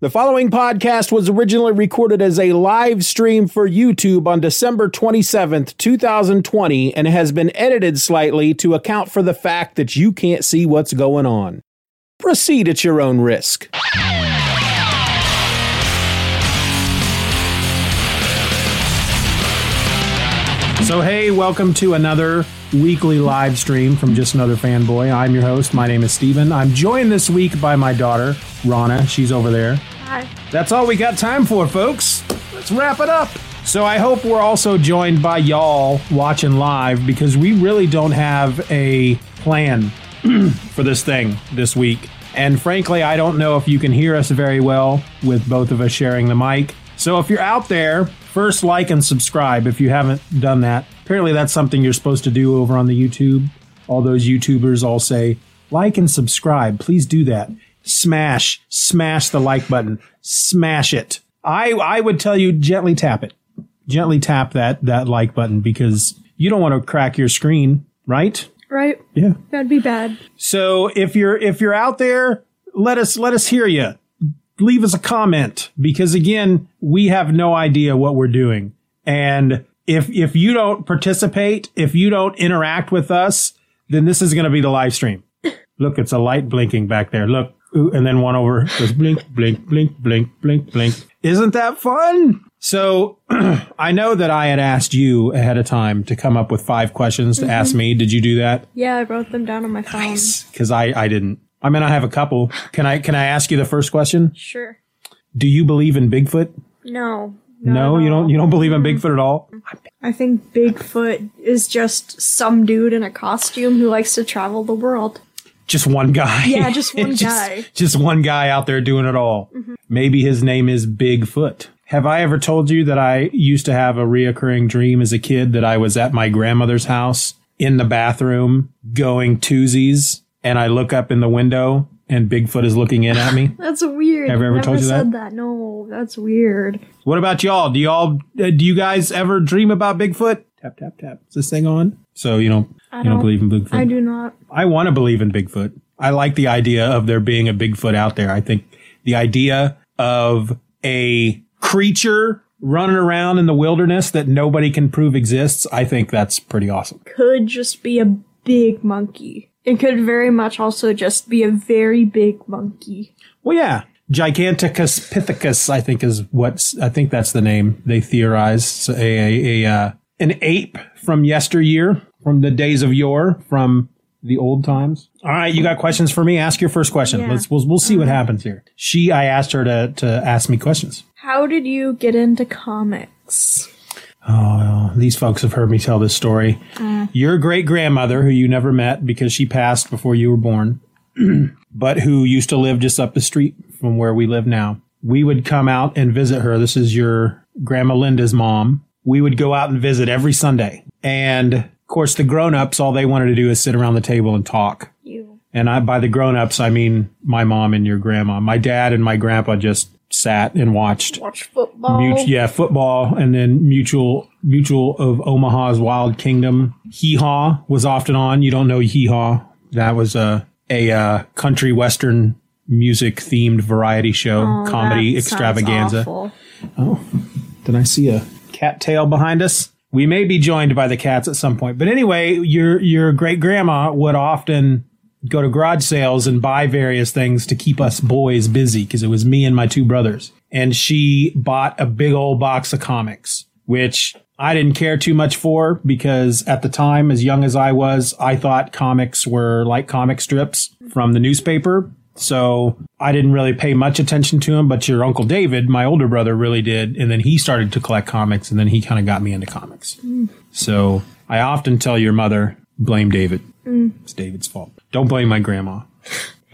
The following podcast was originally recorded as a live stream for YouTube on December 27th, 2020, and has been edited slightly to account for the fact that you can't see what's going on. Proceed at your own risk. So, hey, welcome to another weekly live stream from Just Another Fanboy. I'm your host. My name is Steven. I'm joined this week by my daughter, Rana. She's over there. Hi. That's all we got time for, folks. Let's wrap it up. So I hope we're also joined by y'all watching live because we really don't have a plan for this thing this week. And frankly, I don't know if you can hear us very well with both of us sharing the mic. So if you're out there, first like and subscribe if you haven't done that. Apparently, that's something you're supposed to do over on the YouTube. All those YouTubers all say, like and subscribe. Please do that. Smash, smash the like button. Smash it. I, I would tell you gently tap it. Gently tap that, that like button because you don't want to crack your screen, right? Right? Yeah. That'd be bad. So if you're if you're out there, let us let us hear you. Leave us a comment because again, we have no idea what we're doing. And if if you don't participate, if you don't interact with us, then this is going to be the live stream. Look, it's a light blinking back there. Look, Ooh, and then one over goes blink, blink, blink, blink, blink, blink. Isn't that fun? So I know that I had asked you ahead of time to come up with five questions to ask mm-hmm. me. Did you do that? Yeah, I wrote them down on my phone. Because I, I didn't. I mean, I have a couple. Can I can I ask you the first question? Sure. Do you believe in Bigfoot? No. No, you don't. You don't believe in Bigfoot at all. Mm-hmm. I think Bigfoot is just some dude in a costume who likes to travel the world. Just one guy. Yeah, just one guy. Just one guy out there doing it all. Maybe his name is Bigfoot. Have I ever told you that I used to have a reoccurring dream as a kid that I was at my grandmother's house in the bathroom going twosies, and I look up in the window and Bigfoot is looking in at me? That's weird. Have I ever Never told you that? that? No, that's weird. What about y'all? Do y'all uh, do you guys ever dream about Bigfoot? Tap tap tap. Is this thing on? So you don't I you don't don't- believe in Bigfoot? I do not. I want to believe in Bigfoot. I like the idea of there being a Bigfoot out there. I think the idea of a creature running around in the wilderness that nobody can prove exists, I think that's pretty awesome. Could just be a big monkey. It could very much also just be a very big monkey. Well, yeah. Gigantopithecus, I think is what's, I think that's the name they theorize. So a, a, a, uh, an ape from yesteryear, from the days of yore, from the old times. All right. You got questions for me? Ask your first question. Yeah. Let's, we'll, we'll see what uh-huh. happens here. She, I asked her to, to ask me questions. How did you get into comics? Oh, these folks have heard me tell this story. Uh. Your great grandmother, who you never met because she passed before you were born, but who used to live just up the street from where we live now. We would come out and visit her. This is your grandma Linda's mom. We would go out and visit every Sunday. And of course, the grown ups, all they wanted to do is sit around the table and talk. You. And I, by the grown ups, I mean my mom and your grandma. My dad and my grandpa just sat and watched Watch football. Mut- yeah, football, and then mutual mutual of Omaha's Wild Kingdom. Hee Haw was often on. You don't know Hee Haw? That was a a uh, country western music themed variety show, Oh, comedy extravaganza. awful. did I see a cattail behind us. We may be joined by the cats at some point, but anyway, your your great grandma would often go to garage sales and buy various things to keep us boys busy because it was me and my two brothers. And she bought a big old box of comics. which I didn't care too much for because at the time, as young as I was, I thought comics were like comic strips from the newspaper. So I didn't really pay much attention to him, but your Uncle David, my older brother, really did. And then he started to collect comics and then he kind of got me into comics. So I often tell your mother, blame David. Mm. It's David's fault. Don't blame my grandma.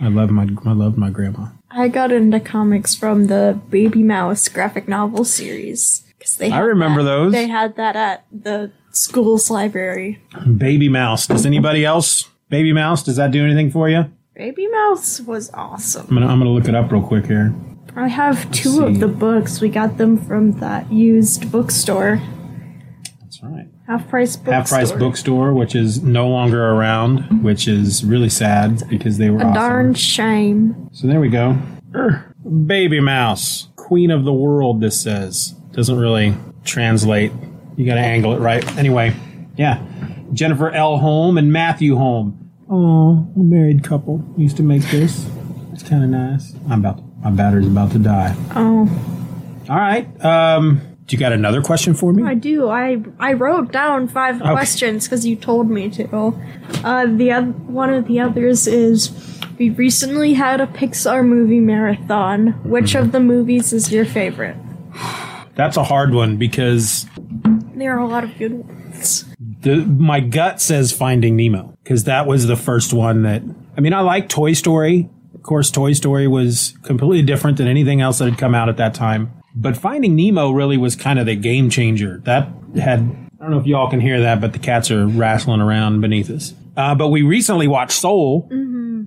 I love my I love my grandma. I got into comics from the Babymouse graphic novel series because they I remember that- those. They had that at the school's library. Babymouse. Does anybody else? Babymouse, does that do anything for you? Babymouse was awesome. I'm gonna I'm gonna look it up real quick here. I have two see. of the books. We got them from that used bookstore, That's right. half price bookstore. Half Price Bookstore, which is no longer around, which is really sad because they were A awesome. darn shame. So there we go. Urgh. Babymouse, Queen of the World. This says doesn't really translate. You got to angle it right. Anyway, yeah. Jennifer L. Holm and Matthew Holm. Oh, a married couple used to make this. It's kind of nice. I'm about my battery's about to die. Oh, All right. Um, do you got another question for me? I do. I I wrote down five questions because you told me to. Uh, the oth- one of the others is we recently had a Pixar movie marathon. Which of the movies is your favorite? That's a hard one because There are a lot of good ones. The my gut says Finding Nemo because that was the first one that I mean I like Toy Story. Of course, Toy Story was completely different than anything else that had come out at that time. But Finding Nemo really was kind of the game changer. That had I don't know if y'all can hear that, but the cats are wrestling around beneath us. Uh, but we recently watched Soul,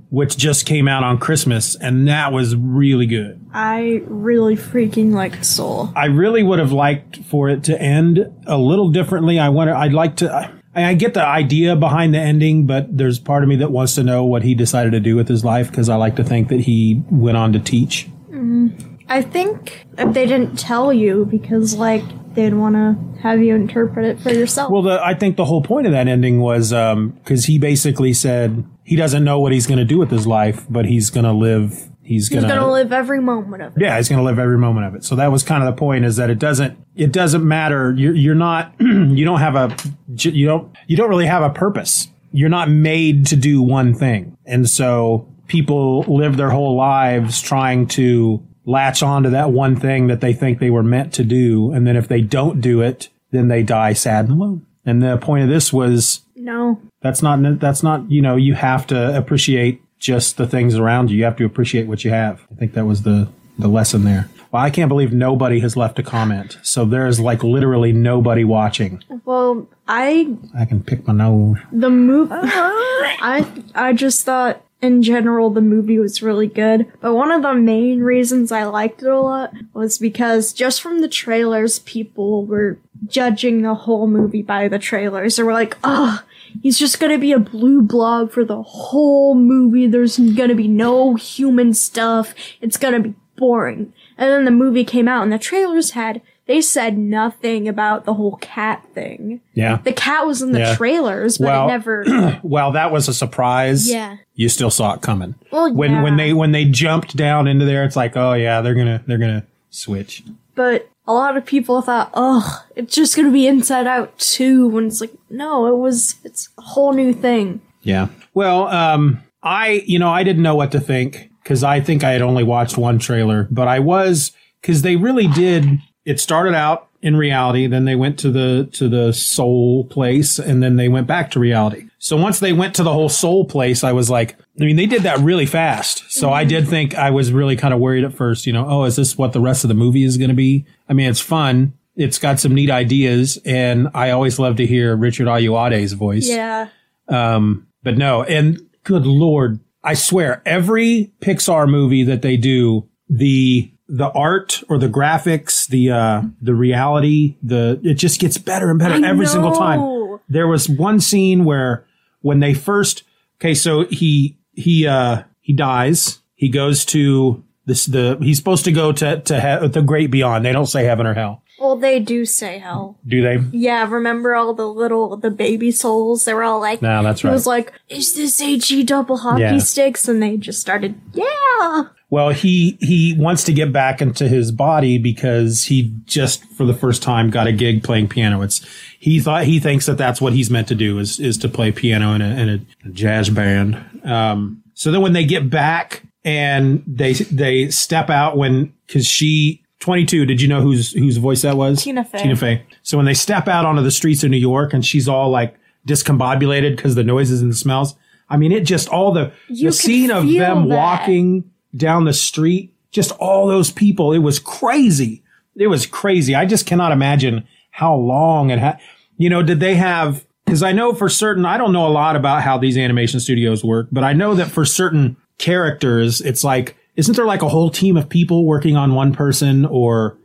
which just came out on Christmas, and that was really good. I really freaking liked Soul. I really would have liked for it to end a little differently. I wonder. I'd like to. I, I get the idea behind the ending, but there's part of me that wants to know what he decided to do with his life because I like to think that he went on to teach. Mm-hmm. I think if they didn't tell you because like they'd want to have you interpret it for yourself. Well, the, I think the whole point of that ending was um, because he basically said he doesn't know what he's going to do with his life, but he's going to live. He's He's going gonna live every moment of it. yeah, he's going to live every moment of it. So that was kind of the point is that it doesn't it doesn't matter. You're you're not you don't have a you don't you don't really have a purpose. You're not made to do one thing. And so people live their whole lives trying to latch on to that one thing that they think they were meant to do and then if they don't do it, then they die sad and alone. And the point of this was No, that's not that's not you know you have to appreciate just the things around you. You have to appreciate what you have. I think that was the the lesson there. Well i can't believe nobody has left a comment. So there's like literally nobody watching. Well, I i can pick my nose. The movie. Uh-huh. I I just thought in general the movie was really good, but one of the main reasons I liked it a lot was because just from the trailers, people were judging the whole movie by the trailers. They were like, "Oh, he's just gonna be a blue blob for the whole movie. There's gonna be no human stuff. It's gonna be boring." And then the movie came out, and the trailers had. They said nothing about the whole cat thing. yeah The cat was in the Yeah. trailers, but Well- it never. well that was a surprise Yeah. you still saw it coming Well, when when they when they jumped down into there it's like oh yeah they're gonna they're gonna switch But a lot of people thought, oh, it's just gonna be Inside Out 2. When it's like, no, it was, it's a whole new thing. Yeah. Well, um, I, you know, I didn't know what to think because I think I had only watched one trailer, but I was, because they really did, it started out in reality, then they went to the, to the soul place, and then they went back to reality. So once they went to the whole soul place, I was like, I mean, they did that really fast. So I did think I was really kind of worried at first, you know, oh, is this what the rest of the movie is going to be? I mean, it's fun. It's got some neat ideas, and I always love to hear Richard Ayoade's voice. Yeah. Um, but no, and good lord, I swear, every Pixar movie that they do, the the art or the graphics, the uh the reality, the it just gets better and better I every single time. There was one scene where when they first okay, so he he uh he dies. He goes to this the he's supposed to go to to he- the great beyond. They don't say heaven or hell, Well, they do say hell. do they? Yeah, remember all the little, the baby souls? They were all like, No, that's He right. was like, is this HE double hockey Yeah. sticks? And they just started, yeah. Well, he he wants to get back into his body because he just for the first time got a gig playing piano. It's he thought he thinks that that's what he's meant to do is is to play piano in a, in a jazz band. Um, so then when they get back and they they step out when because she 22 did you know whose whose voice that was Tina Fey. tina fey so when they step out onto the streets of new york and she's all like discombobulated because the noises and the smells i mean it just all the You the scene of them that. walking down the street just all those people. It was crazy. It was crazy. I just cannot imagine how long it had you know did they have because i know for certain i don't know a lot about how these animation studios work but i know that for certain characters it's like isn't there like a whole team of people working on one person or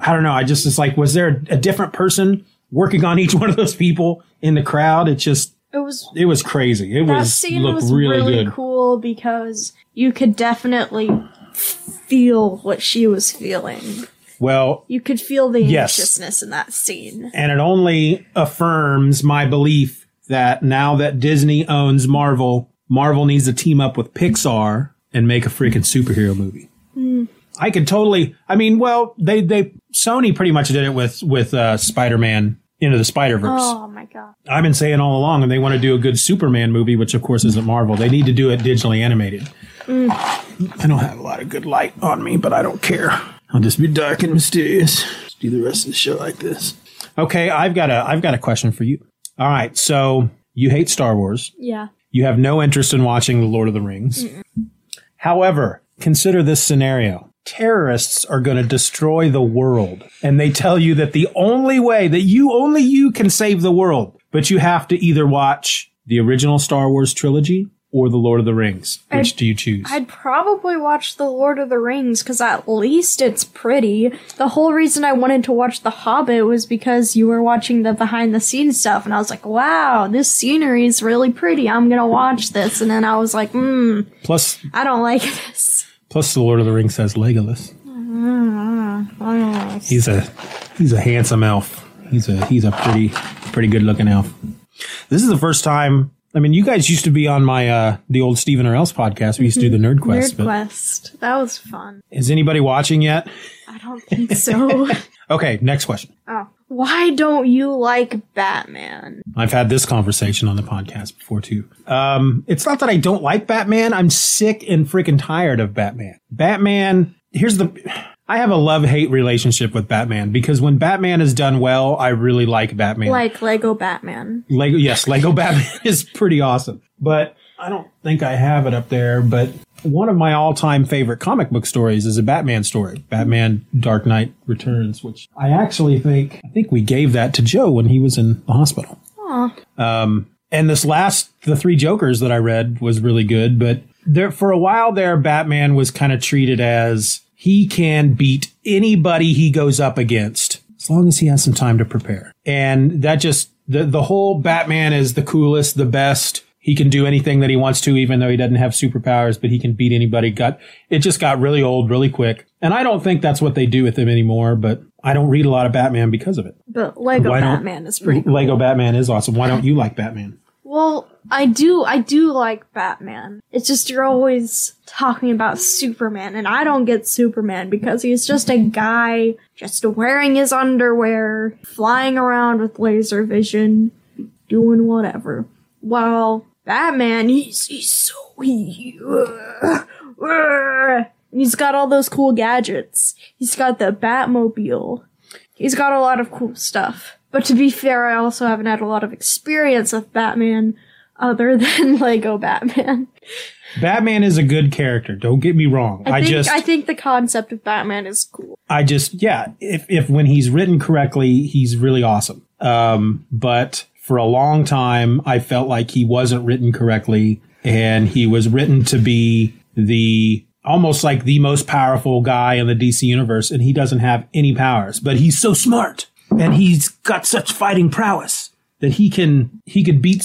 i don't know. I just it's like was there a different person working on each one of those people in the crowd? It just It was it was crazy it that was scene was really, really, good cool because you could definitely feel what she was feeling. well You could feel the Yes. anxiousness in that scene. and it only affirms my belief that now that Disney owns Marvel, Marvel needs to team up with Pixar and make a freaking superhero movie. I could totally. I mean, well, they they Sony pretty much did it with with uh, Spider Man into the Spider Verse. Oh my god. I've been saying all along, and they want to do a good Superman movie, which of course isn't Marvel. They need to do it digitally animated. Mm. I don't have a lot of good light on me, but I don't care. I'll just be dark and mysterious. Just do the rest of the show like this. Okay, I've got a I've got a question for you. All right, so you hate Star Wars. Yeah. You have no interest in watching The Lord of the Rings. However, consider this scenario. Terrorists are going to destroy the world and they tell you that the only way that you only you can save the world, but you have to either watch the original Star Wars trilogy or The Lord of the Rings. Which I'd- do you choose? I'd probably watch The Lord of the Rings because at least it's pretty. The whole reason I wanted to watch The Hobbit was because you were watching the behind the scenes stuff, and I was like, wow, this scenery is really pretty. I'm gonna watch this. And then I was like, hmm, plus I don't like this. Plus The Lord of the Rings has Legolas. He's a he's a handsome elf. He's a he's a pretty pretty good looking elf. This is the first time. I mean, you guys used to be on my uh the old Stephen or Else podcast. We used to do the Nerd Quest. Nerd Quest. That was fun. is anybody watching yet? I don't think so. Okay, next question. oh. Why don't you like Batman? I've had this conversation on the podcast before too. Um, it's not that I don't like Batman. I'm sick and freaking tired of Batman. Batman. Here's the. I have a love hate relationship with Batman because when Batman is done well, I really like Batman. Like Lego Batman. Lego, yes, Lego Batman is pretty awesome. But I don't think I have it up there. But one of my all-time favorite comic book stories is a Batman story, Batman Dark Knight Returns, which I actually think I think we gave that to Joe when he was in the hospital. Um, and this last, the three Jokers that I read was really good. But there, for a while there, Batman was kind of treated as he can beat anybody he goes up against as long as he has some time to prepare. And that just the the whole Batman is the coolest, the best. He can do anything that he wants to, even though he doesn't have superpowers, but he can beat anybody. Got it just got really old really quick. And I don't think that's what they do with him anymore, but I don't read a lot of Batman because of it. But Lego Why Batman is pretty cool. Lego Batman is awesome. Why don't you like Batman? Well, I do, I do like Batman. It's just you're always talking about Superman, and I don't get Superman because he's just a guy just wearing his underwear, flying around with laser vision, doing whatever. While Batman, he's, he's so, he, and he's got all those cool gadgets. He's got the Batmobile. He's got a lot of cool stuff. But to be fair, I also haven't had a lot of experience with Batman other than Lego Batman. Batman is a good character. Don't get me wrong. I, I think just, I think the concept of Batman is cool. I just, yeah. If if when he's written correctly, he's really awesome. Um, but for a long time, I felt like he wasn't written correctly, and he was written to be the almost like the most powerful guy in the DC universe, and he doesn't have any powers, but he's so smart and he's got such fighting prowess that he can he could beat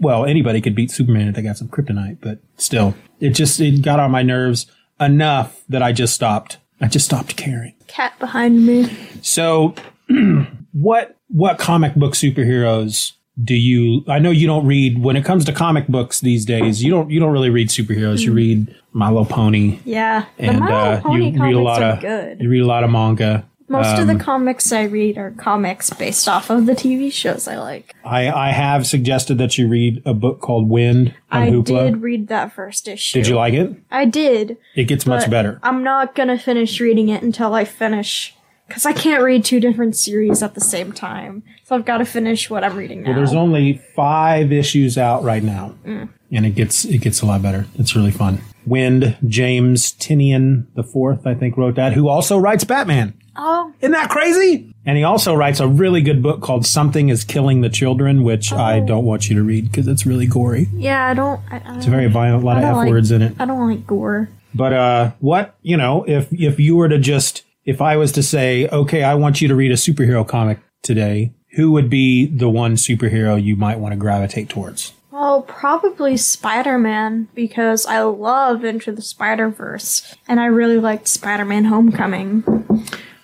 well anybody could beat Superman if they got some kryptonite, but still, it just it got on my nerves enough that I just stopped. I just stopped caring. Cat behind me. So, what what comic book superheroes do you? I know you don't read when it comes to comic books these days. You don't you don't really read superheroes. You read My Little Pony, Yeah, and uh, Pony you read a lot of good. you read a lot of manga. Most of um, the comics I read are comics based off of the TV shows I like. I I have suggested that you read a book called Wynd I Hoopla. did read that first issue. Did you like it? I did. It gets much better. I'm not gonna finish reading it until I finish, because I can't read two different series at the same time. So I've got to finish what I'm reading now. Well, there's only five issues out right now, Mm. and it gets it gets a lot better. It's really fun. Wynd James Tynion the fourth, I think, wrote that. Who also writes Batman. oh, Isn't that crazy? And he also writes a really good book called Something Is Killing the Children, which I Oh. don't want you to read because it's really gory. yeah. I don't. I, I, It's very violent, a lot of f like- words in it. I don't like gore. But uh, what you know, if if you were to just, if I was to say, okay, I want you to read a superhero comic today, who would be the one superhero you might want to gravitate towards? Well, probably Spider Man because I love Into the Spider Verse, and I really liked Spider Man Homecoming.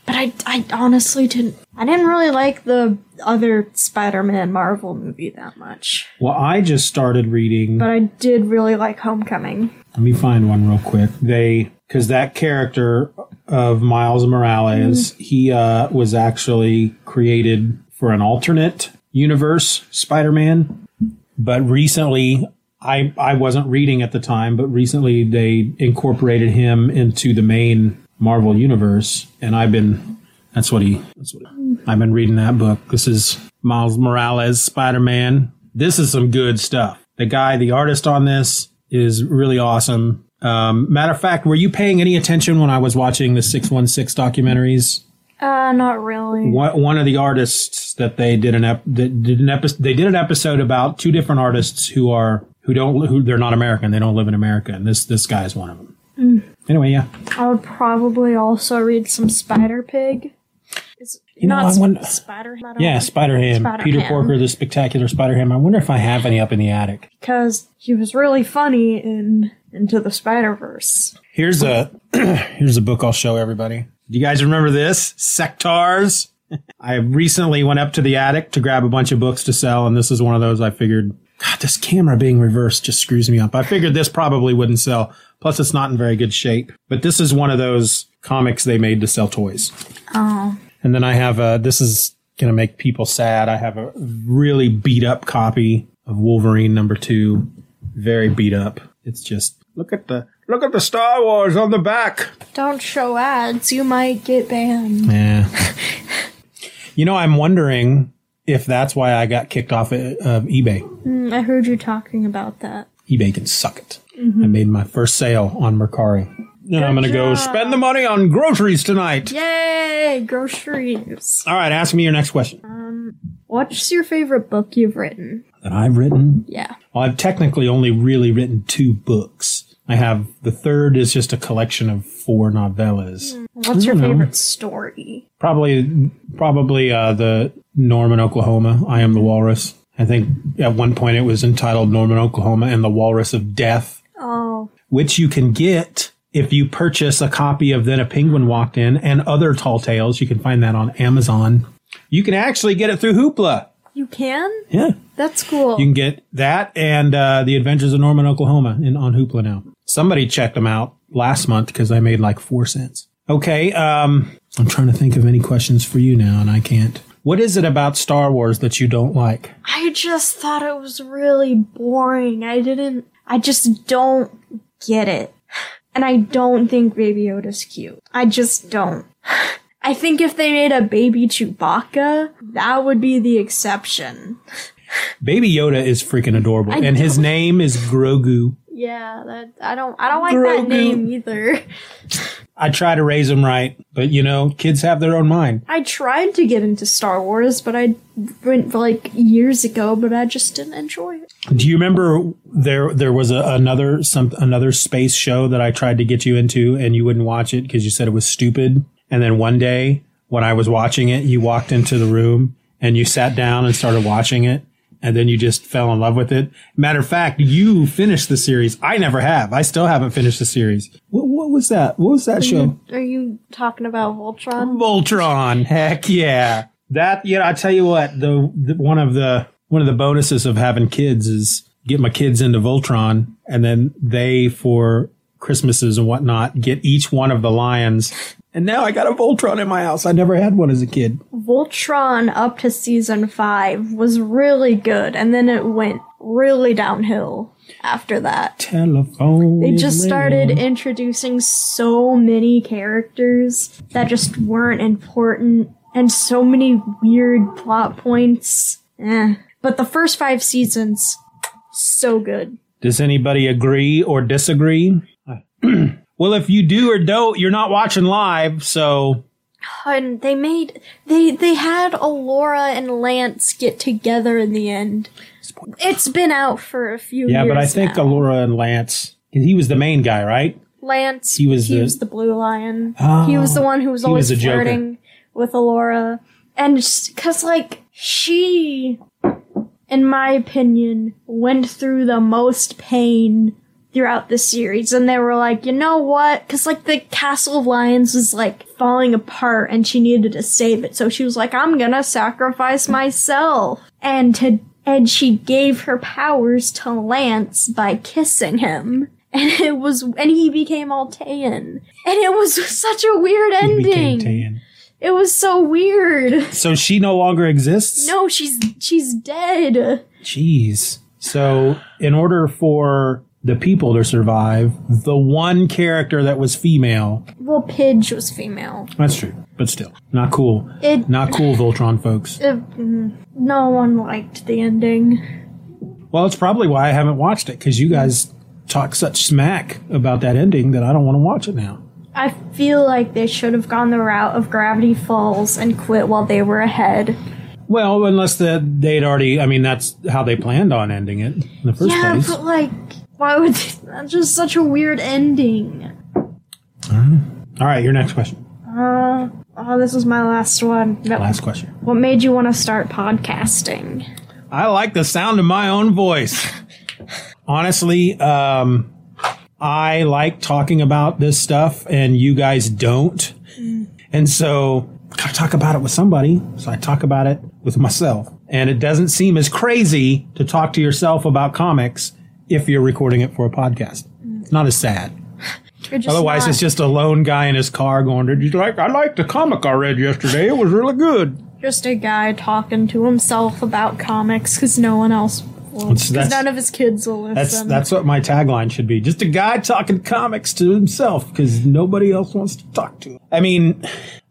But I, I honestly didn't. I didn't really like the other Spider Man Marvel movie that much. Well, I just started reading. But I did really like Homecoming. Let me find one real quick. They because that character of Miles Morales, he uh, was actually created for an alternate universe Spider-Man, but recently. I, I wasn't reading at the time, but recently they incorporated him into the main Marvel universe, and I've been that's what he that's what he, I've been reading that book. This is Miles Morales Spider Man. This is some good stuff. The guy, the artist on this is really awesome. Um, matter of fact, were you paying any attention when I was watching the 616 documentaries? Uh, not really. One, one of the artists that they did an ep- did an episode they did an episode about two different artists who are who don't who they're not American they don't live in America and this this guy is one of them. Anyway, yeah, I would probably also read some Spider Pig. Is You know, not I wonder- Spider? yeah, Spider Ham, Peter Ham. Porker, the spectacular Spider Ham. I wonder if I have any up in the attic. because he was really funny in Into the Spider Verse. Here's a here's a book I'll show everybody. Do you guys remember this? Sectaurs. I recently went up to the attic to grab a bunch of books to sell, and this is one of those I figured, God, this camera being reversed just screws me up. I figured this probably wouldn't sell. Plus, it's not in very good shape. But this is one of those comics they made to sell toys. Oh, And then I have a, this is going to make people sad. I have a really beat up copy of Wolverine number two. Very beat up. It's just, look at the, look at the Star Wars on the back. don't show ads. You might get banned. Yeah. you know, I'm wondering if that's why I got kicked off of eBay. Mm, I heard you talking about that. eBay can suck it. I made my first sale on Mercari. And I'm going to go spend the money on groceries tonight. Yay, groceries. All right, ask me your next question. What's your favorite book you've written? That I've written Yeah. Well, I've technically only really written two books. I have the third is just a collection of four novellas. What's your know. favorite story? Probably, probably uh, the Norman, Oklahoma. I am the Walrus. I think at one point it was entitled Norman, Oklahoma, and the Walrus of Death, Oh, which you can get if you purchase a copy of Then a Penguin Walked In and other tall tales. You can find that on Amazon. You can actually get it through Hoopla. You can? Yeah. That's cool. You can get that and uh, the Adventures of Norman, Oklahoma, in on Hoopla now. Somebody checked them out last month because I made like four cents. Okay, um, I'm trying to think of any questions for you now, and I can't. What is it about Star Wars that you don't like? I just thought it was really boring. I didn't. I just don't get it. And I don't think Baby Yoda's cute. I just don't. I think if they made a baby Chewbacca, that would be the exception. Baby Yoda is freaking adorable, I and his name is Grogu. Yeah, that I don't. I don't like Grogu. that name either. I try to raise him right, but you know, kids have their own mind. I tried to get into Star Wars, but I went like years ago, but I just didn't enjoy it. Do you remember there there was a, another some another space show that I tried to get you into and you wouldn't watch it because you said it was stupid. And then one day when I was watching it, you walked into the room and you sat down and started watching it. And then you just fell in love with it. Matter of fact, you finished the series. I never have. I still haven't finished the series. What, what was that? What was that show? Are you talking about Voltron? Voltron. Heck yeah. That, you know, I tell you what, the, the one of the, one of the bonuses of having kids is get my kids into Voltron, and then they for Christmases and whatnot get each one of the lions. And now I got a Voltron in my house. I never had one as a kid. Voltron up to season five was really good, and then it went really downhill after that. Telephone. They just started ringing. introducing so many characters that just weren't important and so many weird plot points. Eh. But the first five seasons, so good. Does anybody agree or disagree? well, if you do or don't, you're not watching live, so And they made they they had Allura and Lance get together in the end. It's been out for a few yeah. But I think now. Allura and Lance, he was the main guy, right? Lance He was he the- was the blue lion. Oh, he was the oh, one who was always was a Joker. flirting with Allura, and because like she, in my opinion, went through the most pain throughout the series, and they were like, you know what? Because like the Castle of Lions was like falling apart, and she needed to save it, so she was like, I'm gonna sacrifice myself, and to and she gave her powers to Lance by kissing him. And it was, and he became Altean. And it was such a weird ending. tan. It was so weird. So she no longer exists. No, she's, she's dead. Jeez. So in order for the people to survive, the one character that was female. Well, Pidge was female. That's true, but still not cool. It, Not cool, Voltron folks. it mm, no one liked the ending. Well, it's probably why I haven't watched it because you guys talk such smack about that ending that I don't want to watch it now. I feel like they should have gone the route of Gravity Falls and quit while they were ahead. Well, unless that they'd already. I mean, that's how they planned on ending it in the first Yeah, place. Yeah, but like, why would that's just such a weird ending. All right, your next question. Uh, oh, this is my last one. No. Last question. What made you want to start podcasting? I like the sound of my own voice. Honestly, um, I like talking about this stuff, and you guys don't. And so I talk about it with somebody. So I talk about it with myself. And it doesn't seem as crazy to talk to yourself about comics if you're recording it for a podcast. It's not as sad. Otherwise, not- it's just a lone guy in his car going, Did you like, I liked the comic I read yesterday. It was really good. just a guy talking to himself about comics because no one else Because none of his kids will listen. That's that's what my tagline should be. Just a guy talking comics to himself because nobody else wants to talk to him. I mean,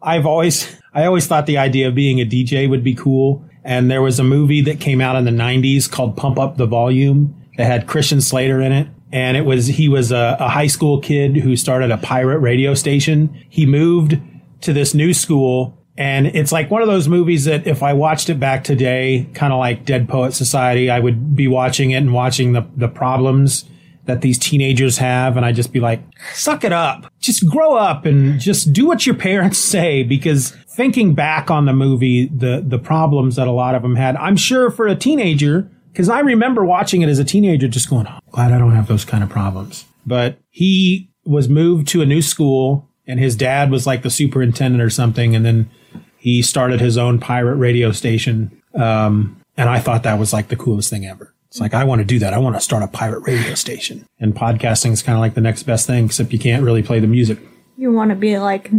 I've always I always thought the idea of being a DJ would be cool. And there was a movie that came out in the '90s called Pump Up the Volume that had Christian Slater in it. And it was he was a, a high school kid who started a pirate radio station. He moved to this new school and it's like one of those movies that if I watched it back today, kind of like Dead Poet Society, I would be watching it and watching the, the problems that these teenagers have. And I'd just be like, suck it up. Just grow up and just do what your parents say. Because thinking back on the movie, the, the problems that a lot of them had, I'm sure for a teenager, because I remember watching it as a teenager just going, oh, glad I don't have those kind of problems. But he was moved to a new school and his dad was like the superintendent or something. And then he started his own pirate radio station. Um, and I thought that was like the coolest thing ever. It's like, I want to do that. I want to start a pirate radio station. And podcasting is kind of like the next best thing, except you can't really play the music. you want to be like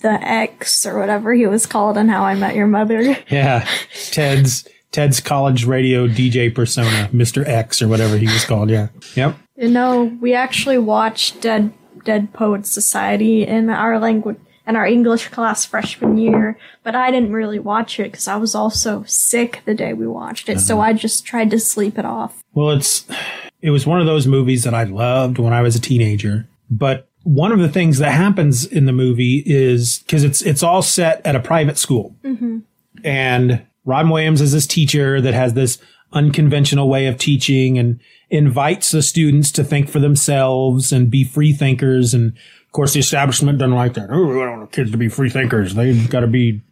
the X or whatever he was called in How I Met Your Mother. Yeah. Ted's, Ted's college radio DJ persona, Mr. X or whatever he was called. Yeah. Yep. You know, we actually watched Dead Dead Poets Society in our language in our English class freshman year, but I didn't really watch it because I was also sick the day we watched it, so uh-huh. I just tried to sleep it off. Well, it's it was one of those movies that I loved when I was a teenager. But one of the things that happens in the movie is because it's it's all set at a private school, mm-hmm. and Robin Williams is this teacher that has this unconventional way of teaching and invites the students to think for themselves and be free thinkers. And of course, the establishment doesn't like that. Oh, we don't want kids to be free thinkers. They've got to be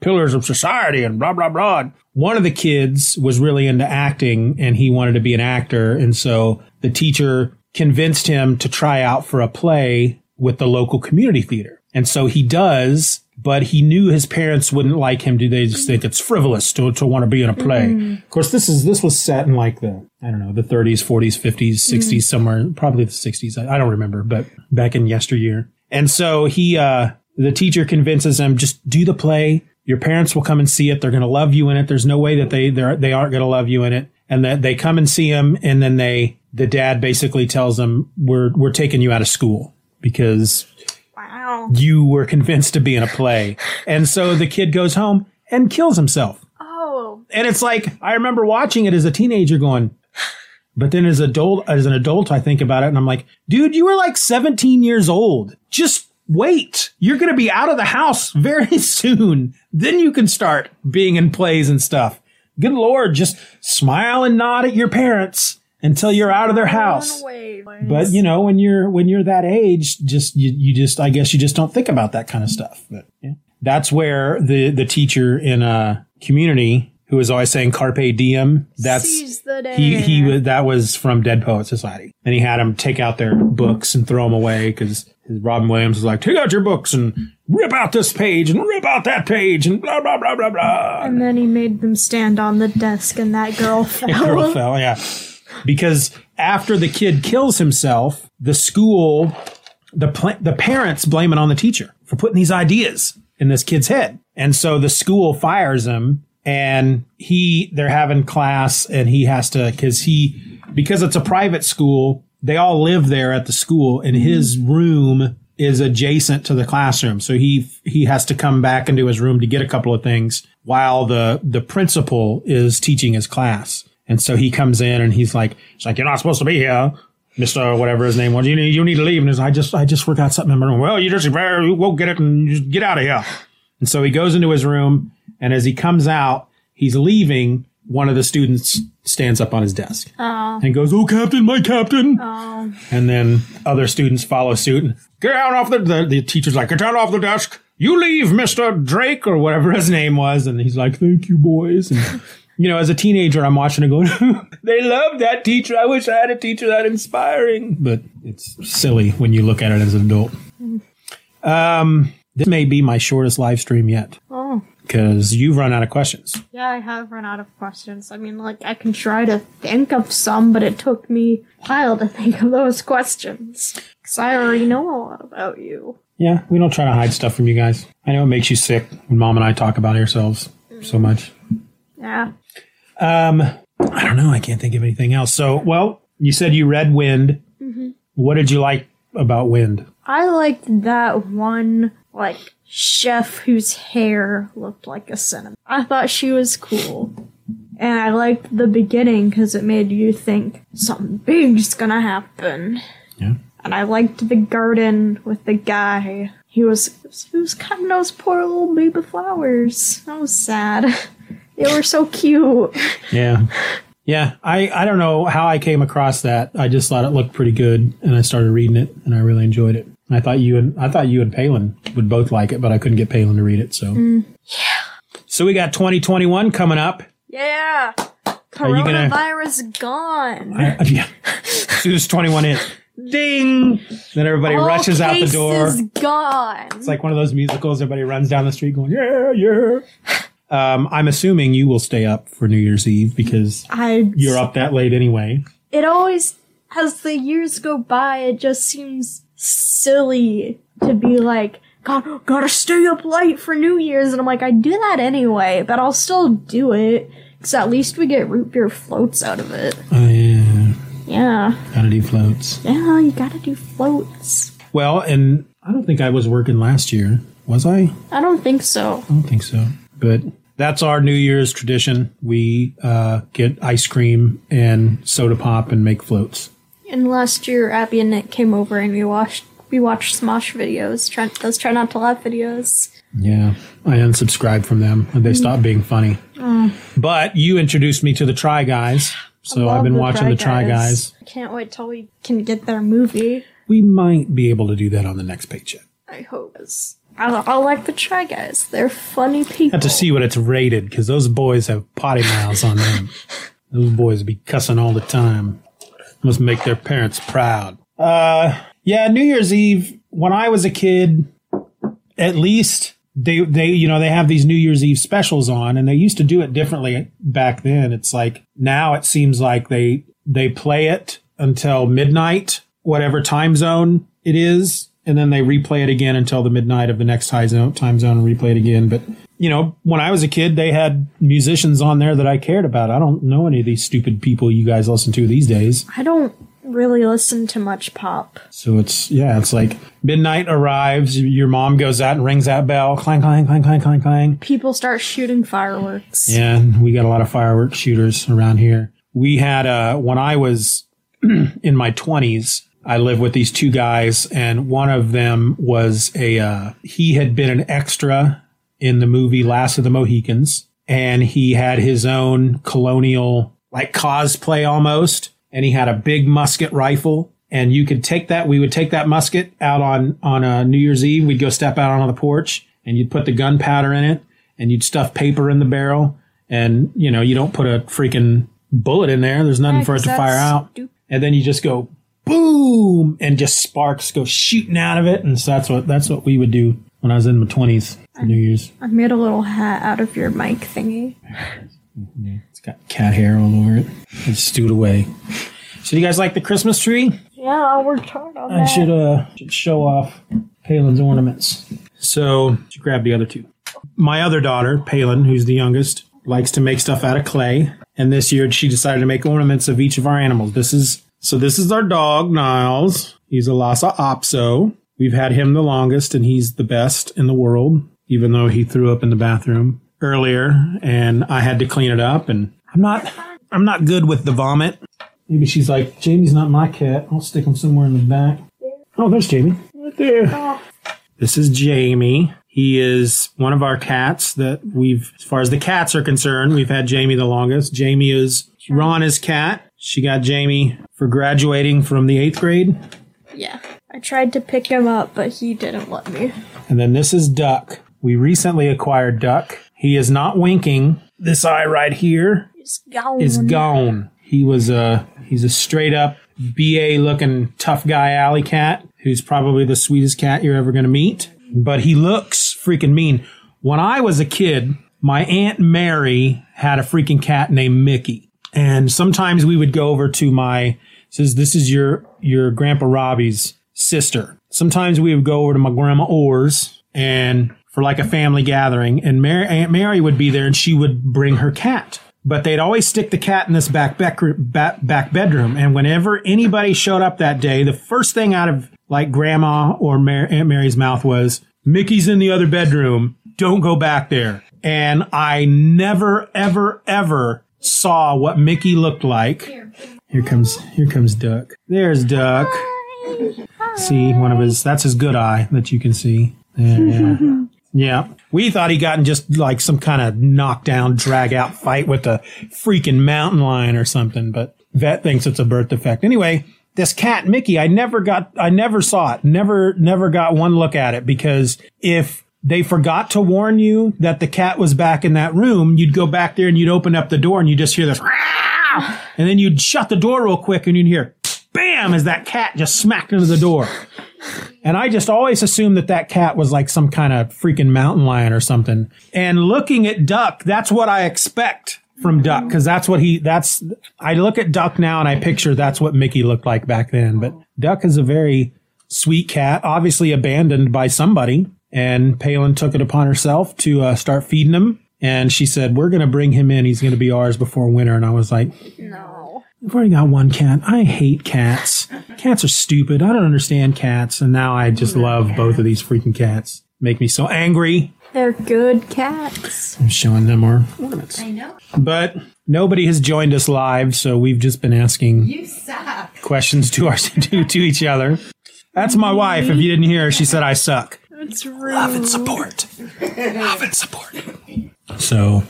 pillars of society and blah blah blah. One of the kids was really into acting and he wanted to be an actor, and so the teacher convinced him to try out for a play with the local community theater. And so he does, but he knew his parents wouldn't like him. Do they just think it's frivolous to, to want to be in a play? Of course, this is, this was set in like the, I don't know, the 30s, 40s, 50s, 60s, somewhere, probably the 60s. I, I don't remember, but back in yesteryear. And so he, uh, the teacher convinces him, just do the play. Your parents will come and see it. They're going to love you in it. There's no way that they, they aren't going to love you in it. And that they come and see him. And then they, the dad basically tells them, we're, we're taking you out of school because You were convinced to be in a play. And so the kid goes home and kills himself. Oh. And it's like, I remember watching it as a teenager going, but then as adult, as an adult, I think about it and I'm like, dude, you were like 17 years old. Just wait. You're going to be out of the house very soon. Then you can start being in plays and stuff. Good Lord, just smile and nod at your parents until you're out of their house. But you know, when you're when you're that age, just you, you just I guess you just don't think about that kind of stuff. But yeah. That's where the the teacher in a community who was always saying carpe diem. That's the day. he he was that was from Dead Poet Society, and he had them take out their books and throw them away because Robin Williams was like, take out your books and rip out this page and rip out that page and blah blah blah blah blah. And then he made them stand on the desk, and that girl fell. Girl fell, yeah. Because after the kid kills himself, the school, the pla- the parents blame it on the teacher for putting these ideas in this kid's head, and so the school fires him. And he, they're having class, and he has to because he because it's a private school. They all live there at the school, and his room is adjacent to the classroom. So he he has to come back into his room to get a couple of things while the the principal is teaching his class. And so he comes in and he's like, he's like, you're not supposed to be here, Mister whatever his name was. You need you need to leave. And he's, I just I just forgot something in my room. Well, you just better go get it and just get out of here. And so he goes into his room, and as he comes out, he's leaving. One of the students stands up on his desk Oh. and goes, "Oh, Captain, my Captain!" Oh. And then other students follow suit. And, Get down off the, the the teacher's like, get down off the desk. You leave, Mister Drake or whatever his name was. And he's like, thank you, boys. And you know, as a teenager, I'm watching it going, they love that teacher. I wish I had a teacher that inspiring. But it's silly when you look at it as an adult. Um, this may be my shortest live stream yet Oh. because you've run out of questions. Yeah, I have run out of questions. I mean, like, I can try to think of some, but it took me a while to think of those questions. Because I already know a lot about you. Yeah, we don't try to hide stuff from you guys. I know it makes you sick when mom and I talk about ourselves so much. Yeah. Um, I don't know. I can't think of anything else. So, well, you said you read Wynd. What did you like about Wynd? I liked that one, like, chef whose hair looked like a cinnamon. I thought she was cool. And I liked the beginning because it made you think something big's gonna happen. Yeah. And I liked the garden with the guy. He was he was cutting those poor little baby flowers. That was sad. They were so cute. Yeah. Yeah. I, I don't know how I came across that. I just thought it looked pretty good and I started reading it and I really enjoyed it. I thought you and I thought you and Palin would both like it, but I couldn't get Palin to read it. So, yeah. So we got 2021 coming up. Yeah. gonna- Coronavirus gone. I, yeah. As soon as 21 hits, ding! Then everybody All rushes out the door. gone. It's like one of those musicals. Everybody runs down the street going, yeah, yeah. Um, I'm assuming you will stay up for New Year's Eve because I you're up that late anyway. it always as the years go by it just seems silly to be like God, gotta stay up late for New Year's and I'm like I do that anyway but I'll still do it because at least we get root beer floats out of it Oh, yeah. yeah Gotta do floats. yeah you gotta do floats Well, and I don't think I was working last year. Was I? I don't think so I don't think so. But that's our New Year's tradition. We uh, get ice cream and soda pop and make floats. and last year Abby and Nick came over and we watched we watched Smosh videos try, those try not to laugh videos Yeah, I unsubscribed from them and they stopped being funny. But you introduced me to the Try Guys, so I've been the watching Try the Try Guys. I can't wait till we can get their movie. We might be able to do that on the next paycheck. I hope. I, I like the Try Guys. They're funny people. Have to see what it's rated because those boys have potty mouths on them. those boys be cussing all the time. Must make their parents proud. Uh, yeah, New Year's Eve. When I was a kid, at least they they you know they have these New Year's Eve specials on, and they used to do it differently back then. It's like now it seems like they they play it until midnight, whatever time zone it is, and then they replay it again until the midnight of the next time zone, time zone and replay it again. But you know, when I was a kid, they had musicians on there that I cared about. I don't know any of these stupid people you guys listen to these days. I don't really listen to much pop. So it's yeah, it's like midnight arrives, your mom goes out and rings that bell, clang clang clang clang clang clang. People start shooting fireworks. Yeah, and we got a lot of fireworks shooters around here. We had uh when I was in my 20s, I lived with these two guys and one of them was a uh he had been an extra in the movie Last of the Mohicans and he had his own colonial like cosplay almost and he had a big musket rifle and you could take that we would take that musket out on on a new year's eve we'd go step out on the porch and you'd put the gunpowder in it and you'd stuff paper in the barrel and you know you don't put a freaking bullet in there there's nothing Yeah, for it to fire out stupid. and then you just go boom and just sparks go shooting out of it and so that's what that's what we would do when i was in my 20s for new year's I made a little hat out of your mic thingy. it's got cat hair all over it it's stewed away so you guys like the christmas tree Yeah, I'll return on I that. should uh should show off Palin's ornaments. So she grabbed the other two. My other daughter, Palin, who's the youngest, likes to make stuff out of clay. And this year she decided to make ornaments of each of our animals. This is so this is our dog, Niles. He's a Lhasa Apso. We've had him the longest and he's the best in the world, even though he threw up in the bathroom earlier and I had to clean it up and I'm not I'm not good with the vomit. Maybe she's like, Jamie's not my cat. I'll stick him somewhere in the back. Oh, there's Jamie. Right there. This is Jamie. He is one of our cats that we've, as far as the cats are concerned, we've had Jamie the longest. Jamie is Rana's cat. She got Jamie for graduating from the eighth grade. Yeah. I tried to pick him up, but he didn't let me. And then this is Duck. We recently acquired Duck. He is not winking. This eye right here He's gone. is gone. He was a he's a straight up BA looking tough guy alley cat who's probably the sweetest cat you're ever going to meet. But he looks freaking mean. When I was a kid, my aunt Mary had a freaking cat named Mickey. And sometimes we would go over to my says this is your your grandpa Robbie's sister. Sometimes we would go over to my grandma Orr's and for like a family gathering and Mary, Aunt Mary would be there and she would bring her cat but they'd always stick the cat in this back, back back bedroom. And whenever anybody showed up that day, the first thing out of like Grandma or Mar- Aunt Mary's mouth was, "Mickey's in the other bedroom. Don't go back there." And I never, ever, ever saw what Mickey looked like. Here comes here comes Duck. There's Duck. See one of his. That's his good eye that you can see. Yeah. Yeah. We thought he got in just like some kind of knockdown, drag out fight with a freaking mountain lion or something, but Vet thinks it's a birth defect. Anyway, this cat, Mickey, I never got, I never saw it. Never, never got one look at it because if they forgot to warn you that the cat was back in that room, you'd go back there and you'd open up the door and you'd just hear this, and then you'd shut the door real quick and you'd hear, bam, as that cat just smacked into the door. And I just always assumed that that cat was like some kind of freaking mountain lion or something. And looking at Duck, that's what I expect from Duck because that's what he, that's, I look at Duck now and I picture that's what Mickey looked like back then. But Duck is a very sweet cat, obviously abandoned by somebody. And Palin took it upon herself to uh, start feeding him. And she said, We're going to bring him in. He's going to be ours before winter. And I was like, No. I've already got one cat. I hate cats. Cats are stupid. I don't understand cats. And now I just love both of these freaking cats. Make me so angry. They're good cats. I'm showing them our ornaments. I know. But nobody has joined us live, so we've just been asking You suck. questions to our to, to each other. That's my wife. If you didn't hear her, she said I suck. It's rude. Love and support. Love and support. So,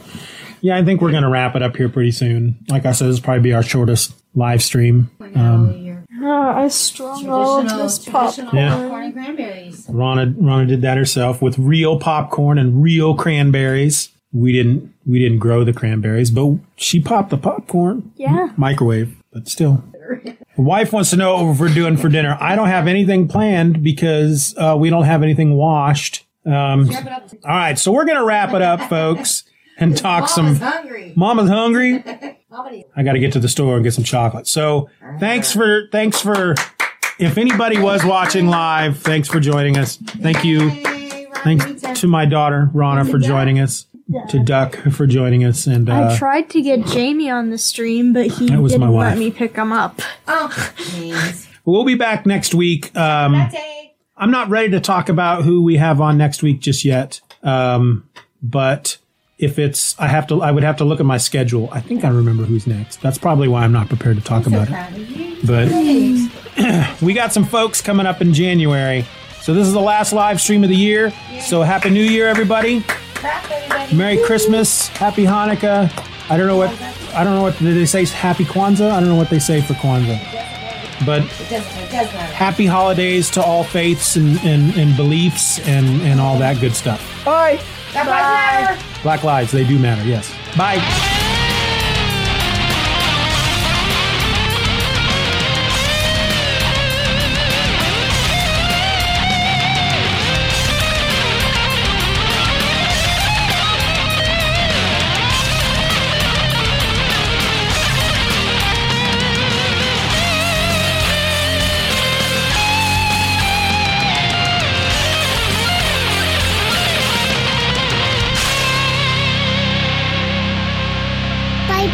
yeah, I think we're going to wrap it up here pretty soon. Like I said, this will probably be our shortest live stream. Um, your Ah, I strung all of traditional, this traditional popcorn. Yeah. popcorn and cranberries. Rana, Rana did that herself with real popcorn and real cranberries. We didn't we didn't grow the cranberries, but she popped the popcorn. Yeah. Microwave, but still. Wife wants to know what we're doing for dinner. I don't have anything planned because uh, we don't have anything washed. Um, Wrap it up. all right, so we're gonna wrap it up, folks, and talk Mama's some. hungry. Mama's hungry. I got to get to the store and get some chocolate. So thanks for thanks for. If anybody was watching live, thanks for joining us. Thank you. Thanks to my daughter Rana for joining us. To Duck for joining us, and I uh, tried to get Jamie on the stream, but he That was didn't my wife. let me pick him up. Oh, please. we'll be back next week. Um, Latte. I'm not ready to talk about who we have on next week just yet. Um, but if it's, I have to, I would have to look at my schedule. I think I remember who's next. That's probably why I'm not prepared to talk So about it. proud of you. But we got some folks coming up in January. So this is the last live stream of the year. So happy New Year, everybody. Crap, everybody. Merry Christmas. Happy Hanukkah. I don't know what, I don't know what, did they say Happy Kwanzaa? I don't know what they say for Kwanzaa. But It doesn't, it does matter. happy holidays to all faiths and, and, and beliefs and, and all that good stuff. Bye. That does matter. Black lives, they do matter, yes. Bye.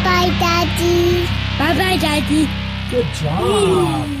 Bye bye, Daddy. Bye bye, Daddy. Good job.